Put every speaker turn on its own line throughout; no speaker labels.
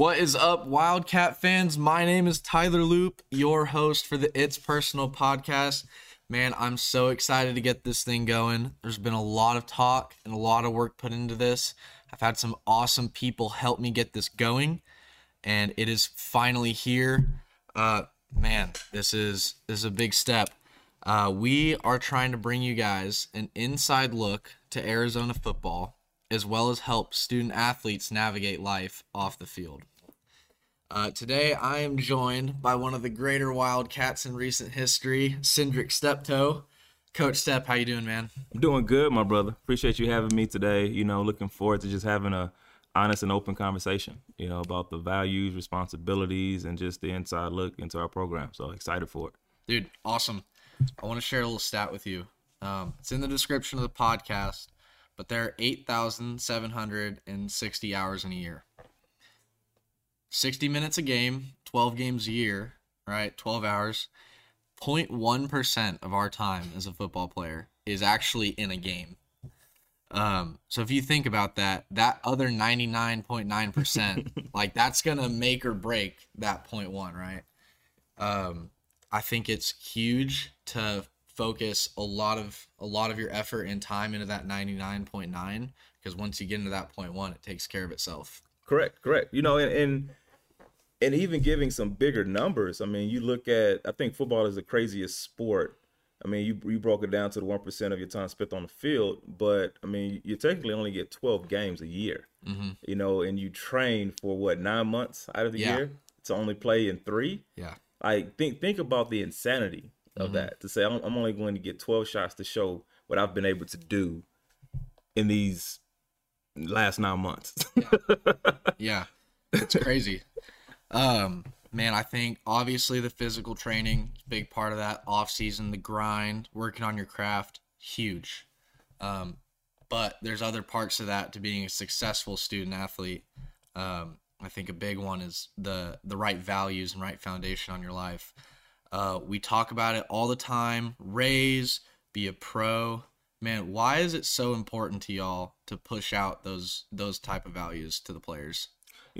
What is up, Wildcat fans? My name is Tyler Loop, your host for the It's Personal podcast. Man, I'm so excited to get this thing going. There's been a lot of talk and a lot of work put into this. I've had some awesome people help me get this going, and it is finally here. Uh, man, this is this is a big step. Uh, we are trying to bring you guys an inside look to Arizona football, as well as help student athletes navigate life off the field. Uh, today, I am joined by one of the greater Wildcats in recent history, Syndric Steptoe. Coach Step, how you doing, man?
I'm doing good, my brother. Appreciate you having me today. You know, looking forward to just having a honest and open conversation. You know, about the values, responsibilities, and just the inside look into our program. So excited for it,
dude. Awesome. I want to share a little stat with you. Um, it's in the description of the podcast, but there are 8,760 hours in a year. 60 minutes a game, 12 games a year, right? 12 hours. 0.1% of our time as a football player is actually in a game. Um, so if you think about that, that other 99.9%, like that's going to make or break that 0.1, right? Um, I think it's huge to focus a lot of a lot of your effort and time into that 99.9 because once you get into that point one it takes care of itself
correct correct you know and, and and even giving some bigger numbers i mean you look at i think football is the craziest sport i mean you, you broke it down to the 1% of your time spent on the field but i mean you technically only get 12 games a year mm-hmm. you know and you train for what nine months out of the yeah. year to only play in three
yeah
like think think about the insanity of mm-hmm. that to say I'm, I'm only going to get 12 shots to show what I've been able to do in these last nine months.
yeah. yeah. It's crazy. Um, man, I think obviously the physical training, big part of that off season, the grind, working on your craft, huge. Um, but there's other parts of that to being a successful student athlete. Um, I think a big one is the the right values and right foundation on your life. Uh, we talk about it all the time. Raise, be a pro. Man, why is it so important to y'all to push out those those type of values to the players?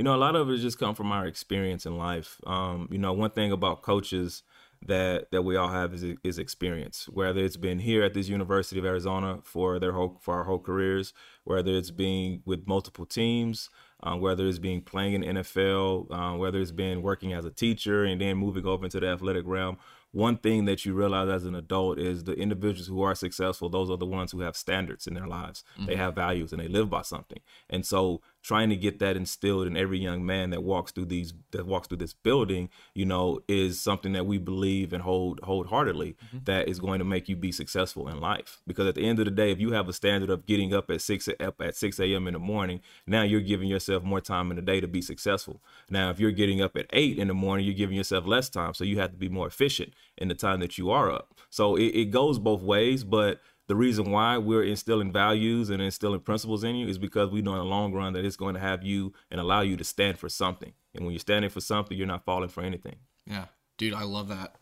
You know, a lot of it just come from our experience in life. Um, you know, one thing about coaches that that we all have is is experience. Whether it's been here at this University of Arizona for their whole for our whole careers, whether it's being with multiple teams, uh, whether it's being playing in NFL, uh, whether it's been working as a teacher and then moving over into the athletic realm, one thing that you realize as an adult is the individuals who are successful, those are the ones who have standards in their lives. Mm-hmm. They have values and they live by something. And so trying to get that instilled in every young man that walks through these that walks through this building, you know, is something that we believe and hold wholeheartedly mm-hmm. that is going to make you be successful in life. Because at the end of the day, if you have a standard of getting up at six up at six a.m. in the morning, now you're giving yourself more time in the day to be successful. Now, if you're getting up at eight in the morning, you're giving yourself less time, so you have to be more efficient in the time that you are up. So it, it goes both ways, but the reason why we're instilling values and instilling principles in you is because we know in the long run that it's going to have you and allow you to stand for something. And when you're standing for something, you're not falling for anything.
Yeah, dude, I love that.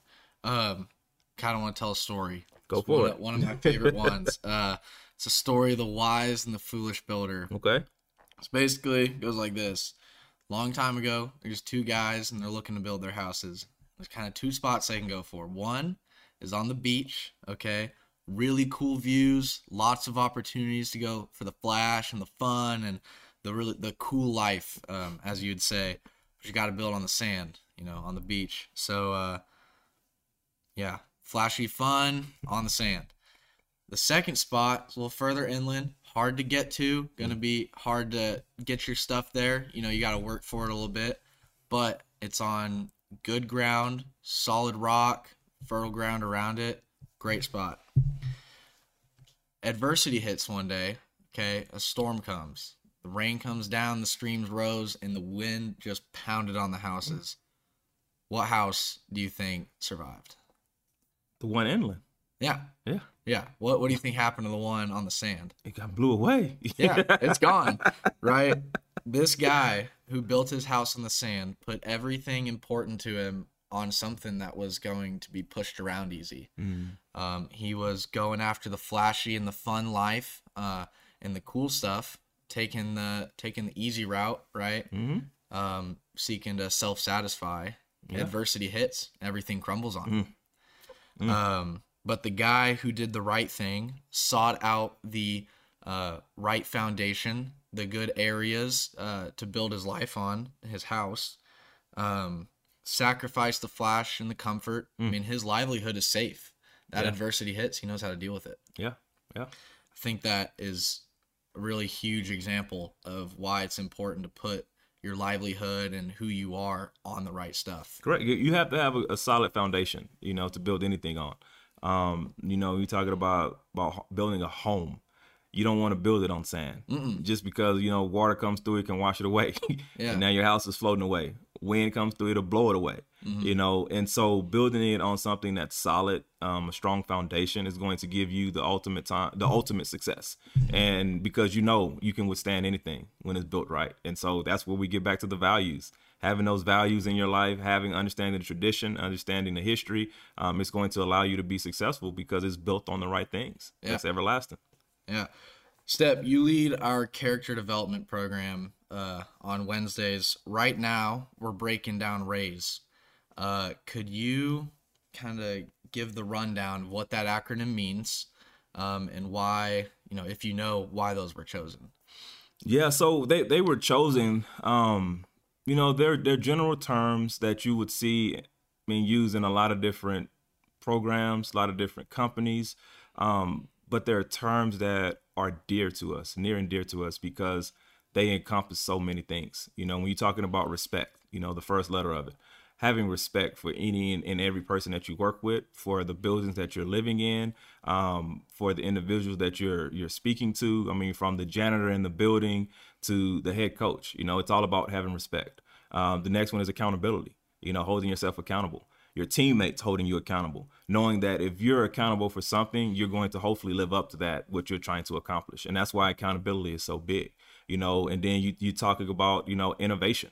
Um, kind of want to tell a story.
Go it's for
one
it.
Of, one of my favorite ones. Uh, it's a story of the wise and the foolish builder.
Okay.
It's basically goes like this. Long time ago, there's two guys and they're looking to build their houses. There's kind of two spots they can go for. One is on the beach, okay? Really cool views, lots of opportunities to go for the flash and the fun and the really the cool life, um, as you'd say. You got to build on the sand, you know, on the beach. So, uh, yeah, flashy fun on the sand. The second spot is a little further inland, hard to get to, gonna be hard to get your stuff there. You know, you got to work for it a little bit, but it's on good ground, solid rock, fertile ground around it. Great spot. Adversity hits one day. Okay, a storm comes. The rain comes down, the streams rose, and the wind just pounded on the houses. What house do you think survived?
The one inland.
Yeah.
Yeah.
Yeah. What What do you think happened to the one on the sand?
It got blew away.
yeah, it's gone. Right. This guy who built his house in the sand put everything important to him on something that was going to be pushed around easy. Mm. Um, he was going after the flashy and the fun life uh, and the cool stuff, taking the taking the easy route, right? Mm-hmm. um, seeking to self satisfy, adversity hits, everything crumbles on him.
Mm.
Um, but the guy who did the right thing sought out the uh, right foundation, the good areas uh, to build his life on, his house, um, sacrificed the flash and the comfort. I mean, his livelihood is safe. That
Yeah.
adversity hits, he knows how to deal with it.
Yeah. Yeah.
I think that is a really huge example of why it's important to put your livelihood and who you are on the right stuff.
Correct. You- have to have a, a solid foundation, you know, to build anything on. Um, you know, you're talking about about building a home. You don't want to build it on sand, just because you know water comes through, it can wash it away,
Yeah.
and now your house is floating away. Wind comes through, it'll blow it away. You know, and so building it on something that's solid, um, a strong foundation is going to give you the ultimate time, the ultimate success. And because you know you can withstand anything when it's built right, and so that's where we get back to the values having those values in your life, having understanding the tradition, understanding the history, um, it's going to allow you to be successful because it's built on the right things.
Yeah.
It's everlasting.
Yeah. Step, you lead our character development program uh, on Wednesdays. Right now, we're breaking down Raise. Uh, could you kind of give the rundown of what that acronym means um, and why, you know, if you know why those were chosen?
Yeah, so they, they were chosen. Um, you know, they're they're general terms that you would see being used in a lot of different programs, a lot of different companies. Um, but there are terms that are dear to us, near and dear to us, because they encompass so many things. You know, when you're talking about respect, you know, the first letter of it, having respect for any and, every person that you work with, for the buildings that you're living in, um, for the individuals that you're you're speaking to. I mean, from the janitor in the building to the head coach. You know, it's all about having respect. Um, the next one is accountability. You know, holding yourself accountable. Your teammates holding you accountable, knowing that if you're accountable for something, you're going to hopefully live up to that what you're trying to accomplish, and that's why accountability is so big. You know, and then you you talking about you know innovation.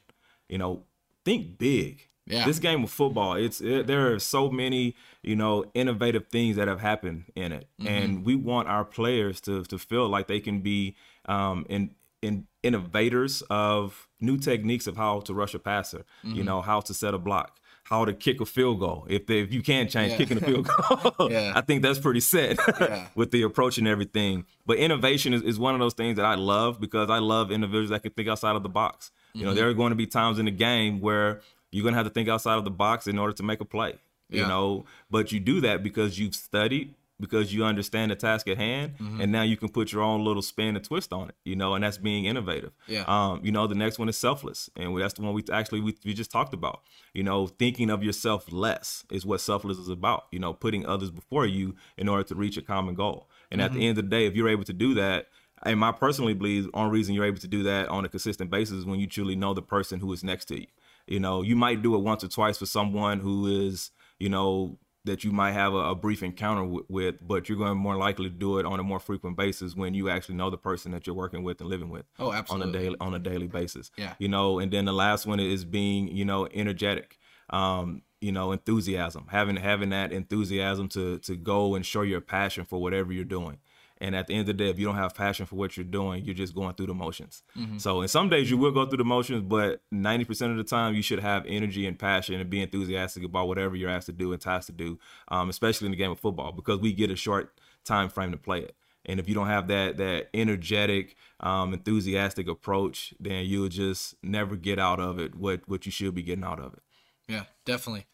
You know, think big.
Yeah.
This game of football, it's it, there are so many you know innovative things that have happened in it, and we want our players to to feel like they can be um, in in innovators of new techniques of how to rush a passer. You know, how to set a block. How to kick a field goal if they, if you can change
Yeah.
kicking a field goal,
Yeah.
I think that's pretty set
Yeah.
with the approach and everything. But innovation is, is one of those things that I love because I love individuals that can think outside of the box. You know, mm-hmm. there are going to be times in the game where you're going to have to think outside of the box in order to make a play. You know, but you do that because you've studied, because you understand the task at hand, and now you can put your own little spin and twist on it. You know, and that's being innovative.
Yeah.
Um, you know, the next one is selfless, and that's the one we actually we, we just talked about. You know, thinking of yourself less is what selfless is about. You know, putting others before you in order to reach a common goal. And at the end of the day, if you're able to do that, and I personally believe the only reason you're able to do that on a consistent basis is when you truly know the person who is next to you. You know, you might do it once or twice for someone who is, you know, that you might have a, a brief encounter w- with, but you're going to more likely to do it on a more frequent basis when you actually know the person that you're working with and living with
Oh, absolutely.
on a daily on a daily basis.
Yeah.
You know, and then the last one is being, you know, energetic. Um, you know, enthusiasm, having having that enthusiasm to to go and show your passion for whatever you're doing. And at the end of the day, if you don't have passion for what you're doing, you're just going through the motions. So, in some days you will go through the motions, but 90% of the time you should have energy and passion and be enthusiastic about whatever you're asked to do and tasked to do, um, especially in the game of football, because we get a short time frame to play it. And if you don't have that that energetic, um, enthusiastic approach, then you'll just never get out of it what what you should be getting out of it.
Yeah, definitely.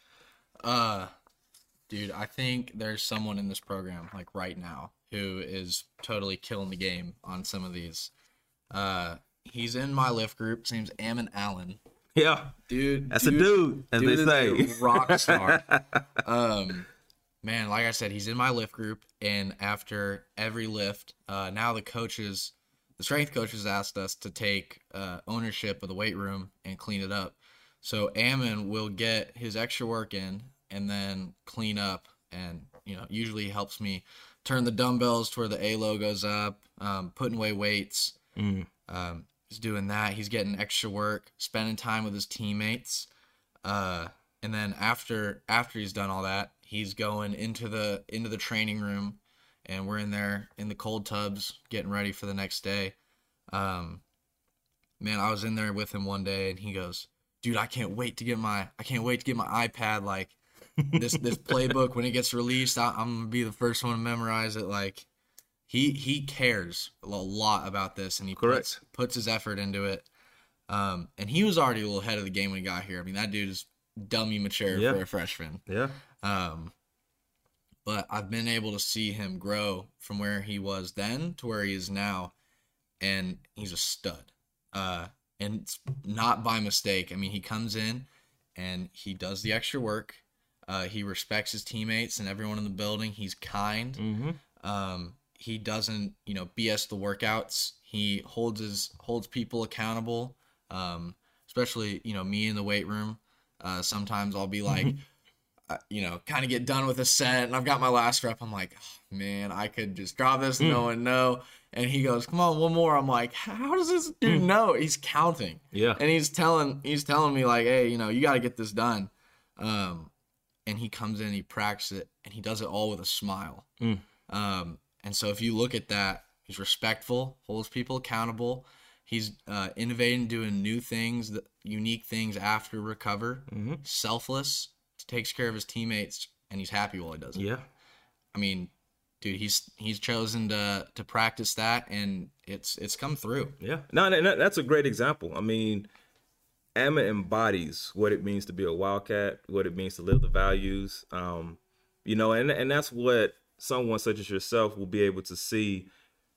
Uh dude, I think there's someone in this program like right now who is totally killing the game on some of these. Uh he's in my lift group. His name's Ammon Allen.
Yeah,
Dude,
that's a dude, as
dude
they say.
rock star. um, man, like I said, he's in my lift group, and after every lift, uh, now the coaches, the strength coaches, asked us to take uh, ownership of the weight room and clean it up. So Ammon will get his extra work in and then clean up, and you know, usually helps me turn the dumbbells to where the A goes up, um, putting away weights.
Mm.
Um, he's doing that. He's getting extra work, spending time with his teammates. Uh, and then after after he's done all that, he's going into the into the training room, and we're in there in the cold tubs getting ready for the next day. Um, man, I was in there with him one day, and he goes, "Dude, I can't wait to get my I can't wait to get my iPad. Like this this playbook when it gets released, I, I'm gonna be the first one to memorize it. Like he he cares a lot about this, and he
Correct.
puts puts his effort into it. Um, and he was already a little ahead of the game when he got here. I mean, that dude is dummy mature
Yeah.
for a freshman.
Yeah.
Um, but I've been able to see him grow from where he was then to where he is now, and he's a stud. Uh, and it's not by mistake. I mean, he comes in and he does the extra work. Uh, he respects his teammates and everyone in the building. He's kind.
Mm-hmm.
Um, he doesn't, you know, BS the workouts. He holds his holds people accountable. Um, especially, you know, me in the weight room. Uh, sometimes I'll be like, uh, you know, kind of get done with a set, and I've got my last rep. I'm like, "Oh, man, I could just drop this, and no one know. And he goes, "Come on, one more." I'm like, "How does this dude know?" He's counting
Yeah.
and he's telling he's telling me like, hey, you know, you got to get this done. Um, and he comes in, he practices it, and he does it all with a smile.
Mm.
Um, and so if you look at that, he's respectful, holds people accountable. He's uh, innovating, doing new things, unique things after recover.
Mm-hmm.
Selfless, takes care of his teammates, and he's happy while he does it.
Yeah.
I mean, dude, he's he's chosen to to practice that, and it's it's come through.
Yeah, no, and that- that's a great example. I mean, Ammon embodies what it means to be a wildcat, what it means to live the values. Um, you know, and and that's what someone such as yourself will be able to see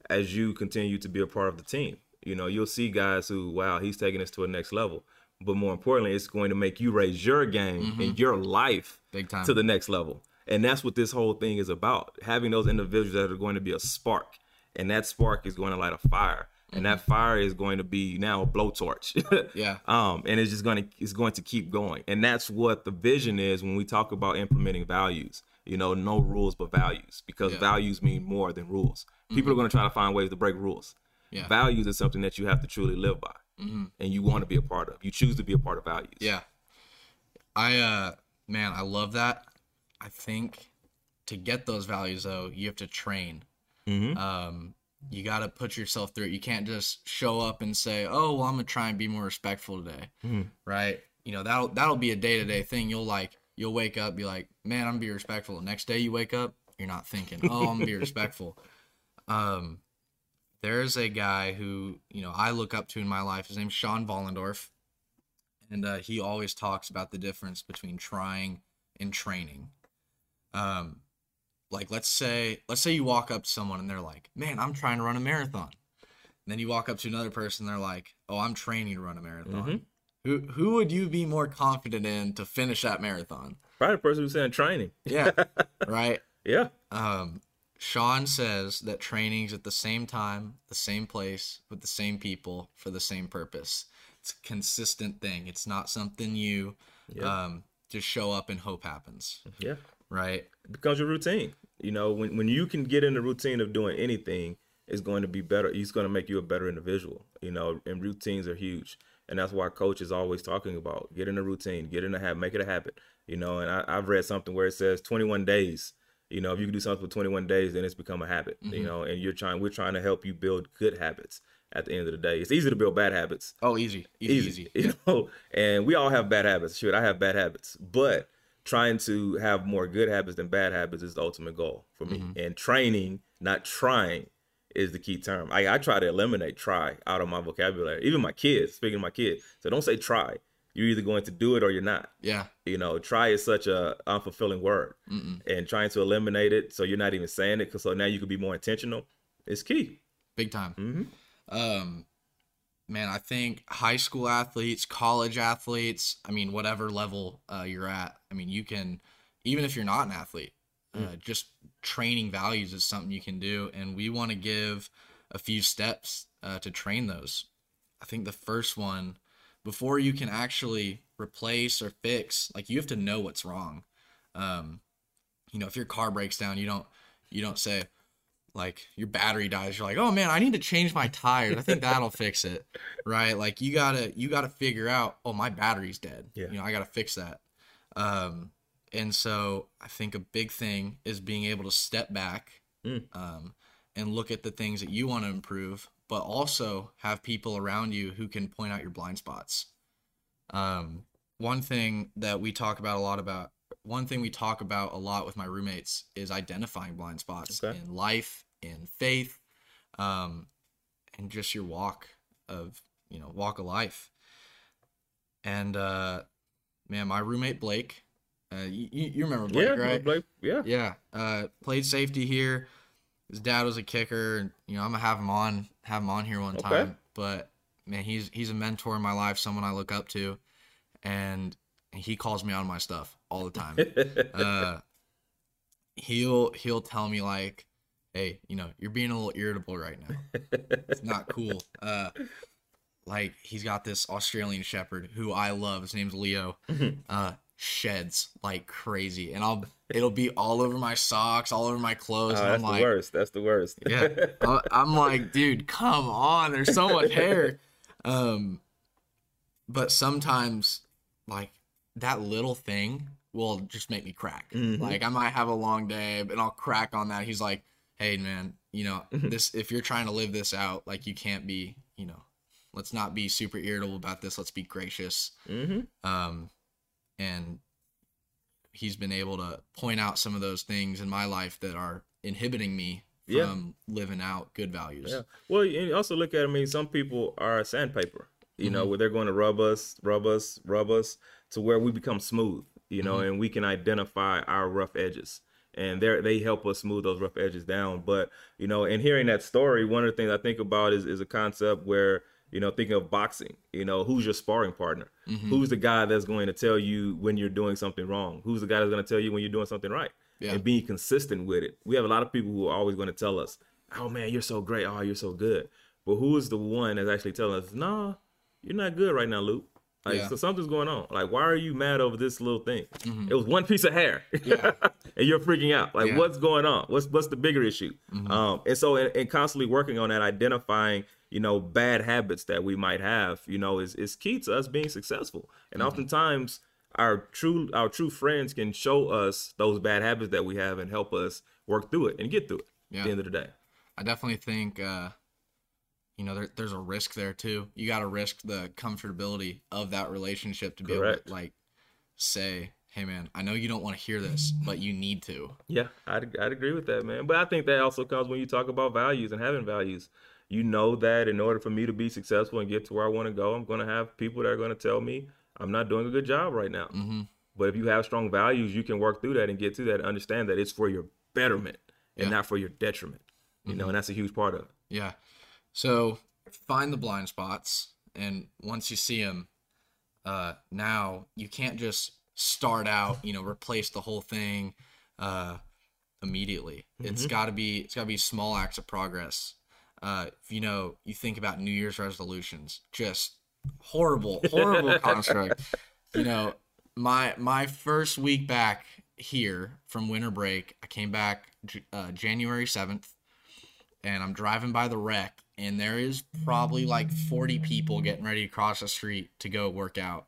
as you continue to be a part of the team. You know, you'll see guys who, wow, he's taking us to a next level. But more importantly, it's going to make you raise your game in your life
Big time.
to the next level. And that's what this whole thing is about. Having those individuals that are going to be a spark. And that spark is going to light a fire. And that fire is going to be now a blowtorch.
Yeah.
Um, and it's just going to it's going to keep going. And that's what the vision is when we talk about implementing values. You know, no rules but values because
Yeah.
values mean more than rules. People are going to try to find ways to break rules.
Yeah.
Values is something that you have to truly live by, and you want to be a part of. You choose to be a part of values.
Yeah. I uh man, I love that. I think to get those values though, you have to train.
Mhm.
Um you got to put yourself through it. You can't just show up and say, "Oh, well, I'm going to try and be more respectful today."
Mhm.
Right? You know, that'll that'll be a day-to-day thing. You'll like you'll wake up be like, "Man, I'm going to be respectful." The next day you wake up, you're not thinking, "Oh, I'm to be respectful." Um there's a guy who, you know, I look up to in my life. His name's Sean Vollendorf and uh, he always talks about the difference between trying and training. Um, like let's say let's say you walk up to someone and they're like, "Man, I'm trying to run a marathon." And then you walk up to another person, they're like, "Oh, I'm training to run a marathon."
Mhm.
Who who would you be more confident in to finish that marathon?
Probably the person who's saying training.
Yeah, right.
Yeah.
Um, Sean says that training's at the same time, the same place, with the same people for the same purpose. It's a consistent thing. It's not something you
Yeah.
um, just show up and hope happens,
Yeah.
right?
It becomes your routine. You know, when when you can get in the routine of doing anything, it's going to be better. It's going to make you a better individual. You know, and routines are huge, and that's why coach is always talking about get in a routine, get in a habit, make it a habit. You know, and I, I've read something where it says 21 days. You know, if you can do something for 21 days, then it's become a habit. You mm-hmm. know, and you're trying. We're trying to help you build good habits. At the end of the day, it's easy to build bad habits
Oh, easy, easy, easy.
you know and we all have bad habits shoot i have bad habits but trying to have more good habits than bad habits is the ultimate goal for me. And training not trying is the key term. I, I try to eliminate try out of my vocabulary even my kids speaking to my kids. So don't say try. You're either going to do it or you're not.
Yeah,
you know try is such a unfulfilling word.
Mm-mm.
and trying to eliminate it so you're not even saying it because so now you can be more intentional is key.
Big time.
hmm
Um, man, I think high school athletes, college athletes, I mean, whatever level uh, you're at, I mean, you can, even if you're not an athlete, uh, just training values is something you can do. And we want to give a few steps uh, to train those. I think the first one, before you can actually replace or fix, like you have to know what's wrong. Um, you know, if your car breaks down, you don't, you don't say, like your battery dies you're like oh man i need to change my tires i think that'll fix it right like you gotta you gotta figure out oh my battery's dead
Yeah.
you know i gotta fix that um and so i think a big thing is being able to step back
Mm.
um and look at the things that you want to improve but also have people around you who can point out your blind spots. Um, one thing that we talk about a lot about one thing we talk about a lot with my roommates is identifying blind spots
Okay.
in life, in faith, um, and just your walk of you know walk of life. And uh, man, my roommate Blake, uh, you, you remember Blake,
yeah,
right?
Blake, yeah.
Yeah, uh, played safety here. His dad was a kicker. and You know, I'm gonna have him on, have him on here one
Okay.
time. But man, he's he's a mentor in my life, someone I look up to, and he calls me on my stuff all the time. uh, he'll he'll tell me like, "Hey, you know, you're being a little irritable right now. It's not cool." Uh, like he's got this Australian Shepherd who I love. His name's Leo.
Mhm.
Uh, sheds like crazy, and I'll it'll be all over my socks, all over my clothes.
Oh,
and
that's
I'm
the
like,
worst. That's the worst.
Yeah. I- I'm like, dude, come on. There's so much hair. Um, but sometimes, like that little thing will just make me crack.
Mhm.
Like I might have a long day, and I'll crack on that. He's like, hey, man, you know
Mhm.
this. If you're trying to live this out, like you can't be, you know, let's not be super irritable about this. Let's be gracious.
hmm
Um, and he's been able to point out some of those things in my life that are inhibiting me
Yeah.
from living out good values.
Yeah. Well, and you also look at. I mean, some people are sandpaper. You know,
Mhm.
where they're going to rub us, rub us, rub us to where we become smooth. You know,
Mm-hmm.
and we can identify our rough edges, and they they help us smooth those rough edges down. But you know, in hearing that story, one of the things I think about is is a concept where you know, thinking of boxing. You know, who's your sparring partner?
Mhm.
Who's the guy that's going to tell you when you're doing something wrong? Who's the guy that's going to tell you when you're doing something right?
Yeah.
And being consistent with it. We have a lot of people who are always going to tell us, "Oh man, you're so great. Oh, you're so good." But who is the one that's actually telling us, "Nah, you're not good right now, Luke." Like,
Yeah.
so something's going on. Like, why are you mad over this little thing?
Mhm.
It was one piece of hair,
Yeah.
and you're freaking out. Like,
Yeah.
what's going on? What's what's the bigger issue?
Mhm.
Um, and so, and, and constantly working on that, identifying, you know, bad habits that we might have, you know, is is key to us being successful. And
Mm-hmm.
oftentimes, our true our true friends can show us those bad habits that we have and help us work through it and get through it.
yeah.
At the end of the day.
I definitely think, uh, you know, there, there's a risk there too. You got to risk the comfortability of that relationship to be able to like say, "Hey, man, I know you don't want to hear this, but you need to."
Yeah, I'd, I'd agree with that, man. But I think that also comes when you talk about values and having values. You know that in order for me to be successful and get to where I want to go, I'm going to have people that are going to tell me I'm not doing a good job right now.
hmm
But if you have strong values, you can work through that and get to that and understand that it's for your betterment and
Yeah.
not for your detriment. You know, and that's a huge part of it.
Yeah. So find the blind spots, and once you see them, uh, now you can't just start out, you know, replace the whole thing uh, immediately. It's got to be it's got to be small acts of progress. Uh, you know, you think about New Year's resolutions, just horrible, horrible construct. You know, my my first week back here from winter break, I came back uh, January seventh and I'm driving by the rec, and there is probably like 40 people getting ready to cross the street to go work out.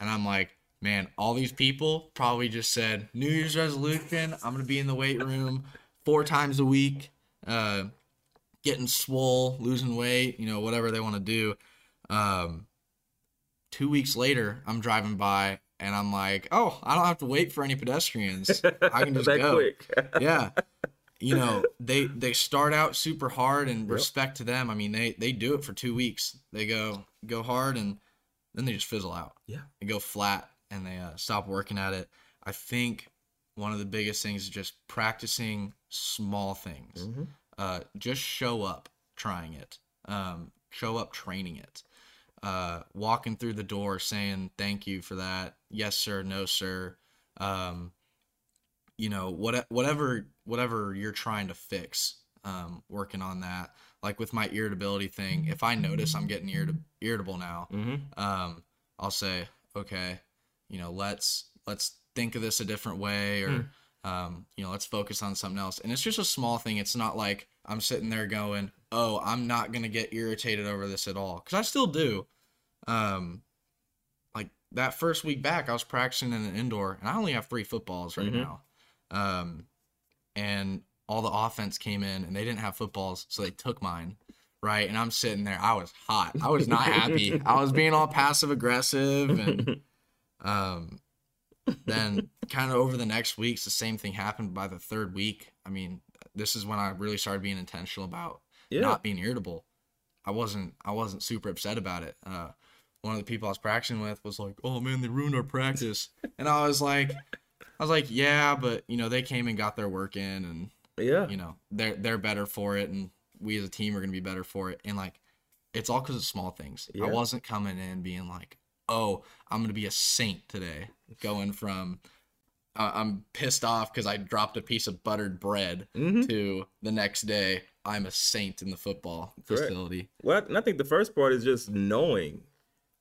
And I'm like, man, all these people probably just said, New Year's resolution, I'm going to be in the weight room four times a week, uh, getting swole, losing weight, you know, whatever they want to do. Um, two weeks later, I'm driving by, and I'm like, oh, I don't have to wait for any pedestrians. I can just go
quick.
yeah you know they they start out super hard and respect to them i mean they they do it for two weeks they go go hard and then they just fizzle out
Yeah.
they go flat and they uh, stop working at it i think one of the biggest things is just practicing small things
Mhm.
Uh, just show up trying it um, show up training it uh, walking through the door saying thank you for that. Yes sir. No sir. Um, you know what whatever whatever you're trying to fix um, working on that like with my irritability thing if i notice i'm getting irrit- irritable now
Mhm.
um, I'll say, okay, you know, let's let's think of this a different way, or um, you know, let's focus on something else. And it's just a small thing. It's not like I'm sitting there going, oh, I'm not gonna get irritated over this at all, because I still do. Um, like that first week back, I was practicing in an indoor, and I only have three footballs right
Mhm.
now. Um, and all the offense came in, and they didn't have footballs, so they took mine right? And I'm sitting there. I was hot. I was not happy. I was being all passive aggressive, and um, then kind of over the next weeks, the same thing happened. By the third week, I mean, this is when I really started being intentional about
Yeah.
not being irritable. I wasn't. I wasn't super upset about it. Uh, one of the people I was practicing with was like, "Oh man, they ruined our practice," and I was like, "I was like, yeah, but you know, they came and got their work in, and
yeah.
you know they're they're better for it and we as a team are going to be better for it and like it's all because of small things
Yeah.
i wasn't coming in being like oh i'm going to be a saint today going from uh, i'm pissed off because i dropped a piece of buttered bread
Mhm.
to the next day i'm a saint in the football
Correct.
facility
Well, and I think the first part is just knowing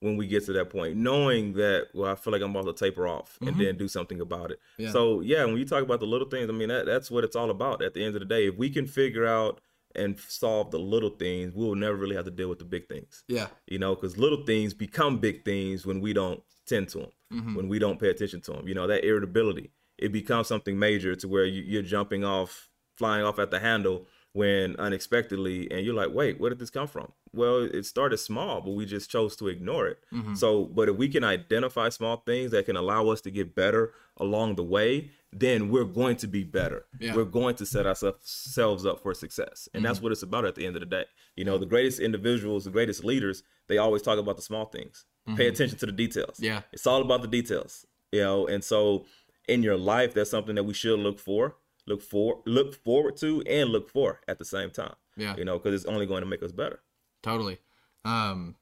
when we get to that point, knowing that well, I feel like I'm about to taper off, and
Mhm.
then do something about it.
Yeah.
So yeah, when you talk about the little things, I mean that that's what it's all about. At the end of the day, if we can figure out and solve the little things, we will never really have to deal with the big things.
yeah
You know, because little things become big things when we don't tend to them,
Mhm.
when we don't pay attention to them. You know, that irritability it becomes something major to where you, you're jumping off, flying off at the handle when unexpectedly, and you're like, wait, where did this come from? Well, it started small, but we just chose to ignore it.
Mhm.
So, but if we can identify small things that can allow us to get better along the way, then we're going to be better.
Yeah.
We're going to set ourselves up for success. And that's what it's about at the end of the day. You know, the greatest individuals, the greatest leaders, they always talk about the small things. Pay attention to the details.
Yeah.
It's all about the details. You know, and so in your life, that's something that we should look for, look for, look forward to, and look for at the same time.
Yeah.
You know, because it's only going to make us better.
totally um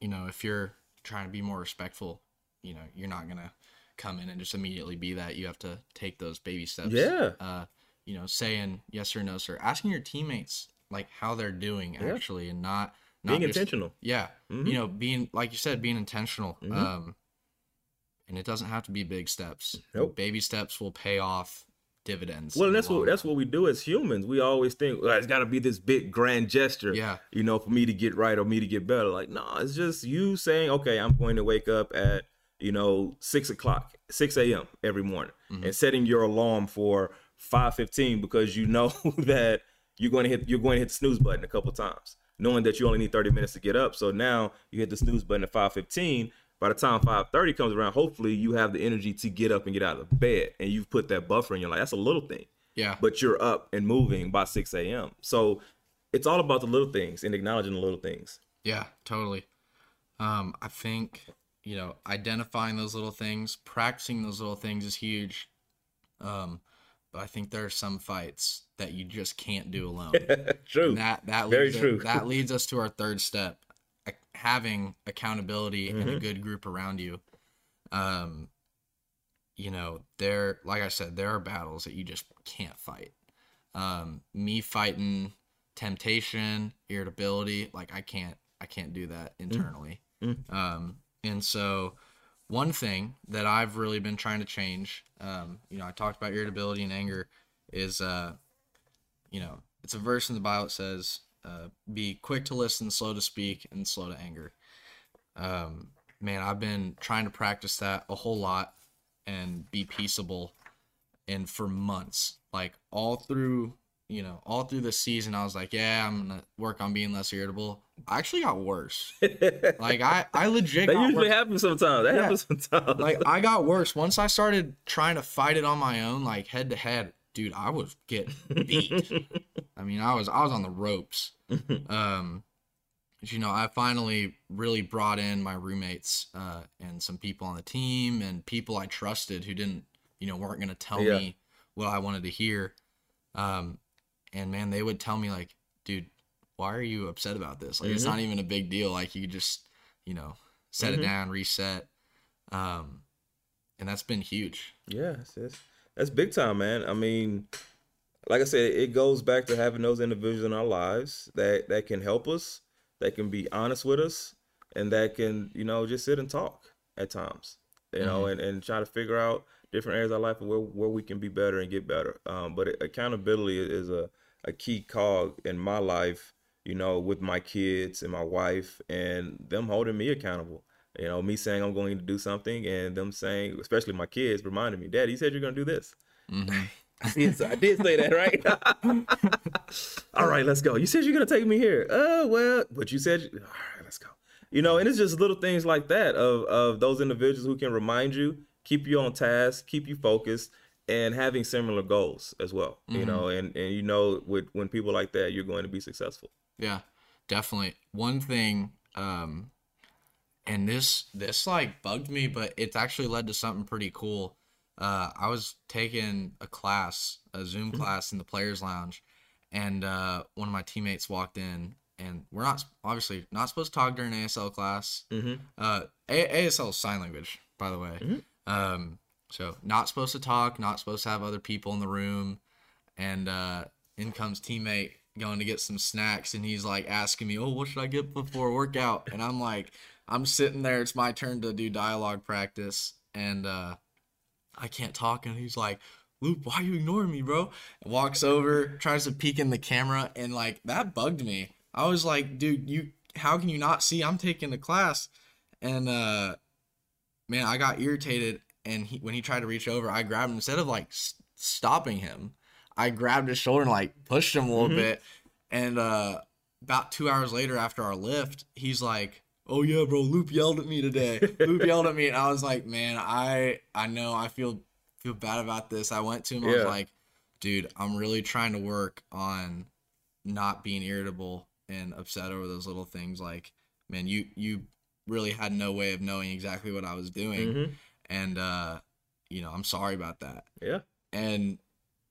you know if you're trying to be more respectful you know you're not gonna come in and just immediately be that you have to take those baby steps
Yeah.
uh you know saying yes or no sir asking your teammates like how they're doing
Yeah.
actually and not
Being
just-
intentional.
yeah
Mhm.
you know being like you said being intentional
Mhm.
um and it doesn't have to be big steps
Nope.
baby steps will pay off dividends
Well, and that's what
long
that's what we do as humans. We always think it's got to be this big grand gesture,
yeah
you know, for me to get right or me to get better. Like, no, it's just you saying, okay, I'm going to wake up at you know six o'clock, six a.m. every morning,
Mhm.
and setting your alarm for five fifteen because you know that you're going to hit you're going to hit the snooze button a couple times, knowing that you only need thirty minutes to get up. So now you hit the snooze button at five fifteen. By the time five thirty comes around, hopefully you have the energy to get up and get out of bed, and you've put that buffer in your life. That's a little thing
yeah
but you're up and moving by 6 a.m. So it's all about the little things and acknowledging the little things.
Yeah, totally. Um, I think you know identifying those little things, practicing those little things is huge. Um, but I think there are some fights that you just can't do alone.
True.
And that that
Very
leads
true.
that leads us to our third step, having accountability and a
Mhm.
good group around you. Um, you know, there, like I said, there are battles that you just can't fight. Um, me fighting temptation, irritability, like I can't, I can't do that internally.
Mm.
Um, and so one thing that I've really been trying to change, um, you know, I talked about irritability and anger, is uh, you know, it's a verse in the Bible that says, uh, "Be quick to listen, slow to speak, and slow to anger." Um, man, I've been trying to practice that a whole lot and be peaceable, and for months, like all through, you know, all through the season, I was like, "Yeah, I'm gonna work on being less irritable." I actually got worse. Like I, I legit.
that usually
worse
happens sometimes. That
Yeah.
happens sometimes.
like I got worse once I started trying to fight it on my own, like head to head. Dude, I was getting beat. I mean, I was I was on the ropes. Um, you know, I finally really brought in my roommates uh, and some people on the team and people I trusted who didn't, you know, weren't gonna tell
Yeah.
me what I wanted to hear. Um, and man, they would tell me like, dude, why are you upset about this? Like, it's
Mhm.
not even a big deal. Like, you could just, you know, set
Mhm.
it down, reset. Um, and that's been huge.
yeah, it's, it's, that's big time, man. I mean, like I said, it goes back to having those individuals in our lives that that can help us, that can be honest with us, and that can you know just sit and talk at times, you know, and, and try to figure out different areas of life where where we can be better and get better. Um, but accountability is a a key cog in my life, you know, with my kids and my wife, and them holding me accountable. You know, me saying I'm going to do something, and them saying, especially my kids, reminding me, "Dad, you said you're going to do this."
Mhm.
I did, I did say that, right? All right, let's go. You said you're gonna take me here. Oh well, but you said, all right, let's go. You know, and it's just little things like that of of those individuals who can remind you, keep you on task, keep you focused, and having similar goals as well. Mm-hmm. You know, and and you know, with when people like that, you're going to be successful.
Yeah, definitely. One thing, um, and this this like bugged me, but it's actually led to something pretty cool uh, I was taking a class, a Zoom mm-hmm. class in the players' lounge, and uh, one of my teammates walked in, and we're not obviously not supposed to talk during ASL class. Mm-hmm. Uh, a- ASL is sign language, by the way. Mm-hmm. Um, so not supposed to talk, not supposed to have other people in the room, and uh, in comes teammate going to get some snacks, and he's like asking me, "Oh, what should I get before workout?" And I'm like, I'm sitting there. It's my turn to do dialogue practice, and uh, I can't talk. And he's like, Loop, why are you ignoring me, bro? And walks over, tries to peek in the camera, and like that bugged me. I was like, dude, you how can you not see I'm taking the class? And uh man, I got irritated and he, when he tried to reach over, I grabbed him instead of like s- stopping him. I grabbed his shoulder and like pushed him a little mm-hmm. bit. And uh about 2 hours later after our lift, he's like, oh yeah, bro, Loop yelled at me today. Loop yelled at me, and I was like, man, I I know I feel feel bad about this. I went to him. Yeah. I was like, dude, I'm really trying to work on not being irritable and upset over those little things. Like, man, you you really had no way of knowing exactly what I was doing, mm-hmm. and uh, you know, I'm sorry about that.
Yeah.
And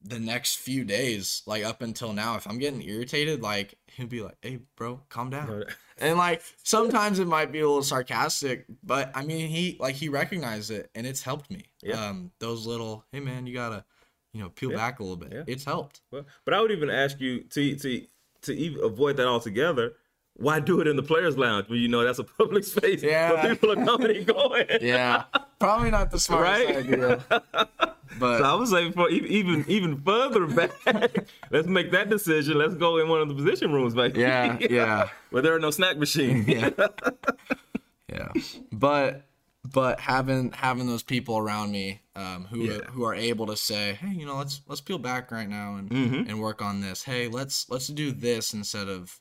the next few days, like up until now, if I'm getting irritated, like he'll be like, "Hey, bro, calm down." and like sometimes it might be a little sarcastic, but I mean, he like he recognized it, and it's helped me. Yeah. Um, those little, hey man, you gotta, you know, peel yeah. back a little bit. Yeah. It's helped.
Well, but I would even ask you to to to even avoid that altogether why do it in the players' lounge when you know that's a public space yeah. where people are coming and going?
yeah, probably not the smartest right? idea.
But so I was like, for even even further back, let's make that decision. Let's go in one of the position rooms, baby.
Yeah, yeah.
Where there are no snack machines.
yeah. yeah. But but having having those people around me um, who yeah. who are able to say, hey, you know, let's let's peel back right now and mm-hmm. and work on this. Hey, let's let's do this instead of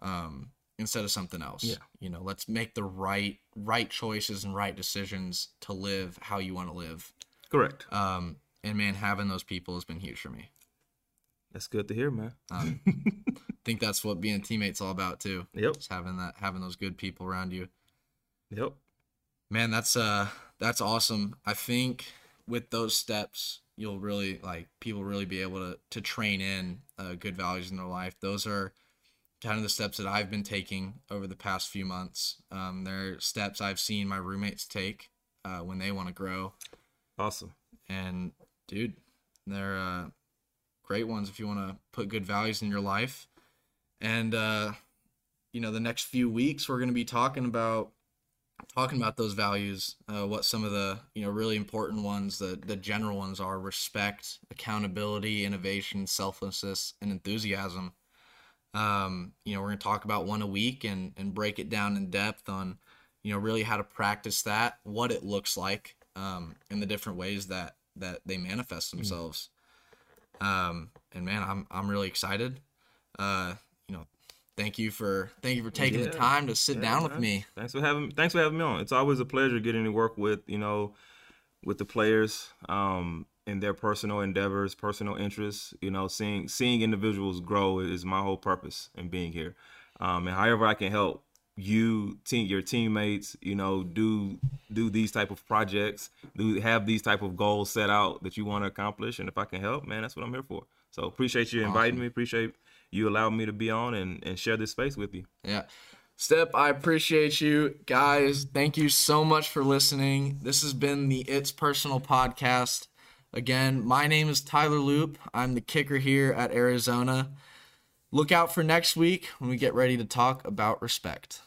um instead of something else. Yeah. You know, let's make the right right choices and right decisions to live how you want to live.
Correct.
Um, and man, having those people has been huge for me.
That's good to hear, man.
Um, I think that's what being a teammate's all about too.
Yep.
Just having that, having those good people around you.
Yep.
Man, that's uh, that's awesome. I think with those steps, you'll really like people really be able to to train in uh, good values in their life. Those are kind of the steps that I've been taking over the past few months. Um, they're steps I've seen my roommates take uh, when they want to grow.
Awesome.
And dude, they're uh, great ones if you want to put good values in your life. And uh, you know, the next few weeks we're going to be talking about talking about those values, uh, what some of the you know really important ones, the the general ones are: respect, accountability, innovation, selflessness, and enthusiasm. Um, you know, we're going to talk about one a week and and break it down in depth on you know really how to practice that, what it looks like, um, in the different ways that that they manifest mm. themselves. Um, and man, I'm I'm really excited. Uh, you know, thank you for thank you for taking yeah. the time to sit yeah, down man. with me.
Thanks for having thanks for having me on. It's always a pleasure getting to work with you know with the players um, in their personal endeavors, personal interests. You know, seeing seeing individuals grow is my whole purpose in being here. Um, and however I can help you team your teammates you know do do these type of projects do have these type of goals set out that you want to accomplish and if i can help man that's what i'm here for. So appreciate you inviting awesome. me appreciate you allowing me to be on and, and share this space with you.
Yeah. Step i appreciate you. Guys thank you so much for listening. This has been the it's personal podcast. Again my name is tyler loop. I'm the kicker here at arizona. Look out for next week when we get ready to talk about respect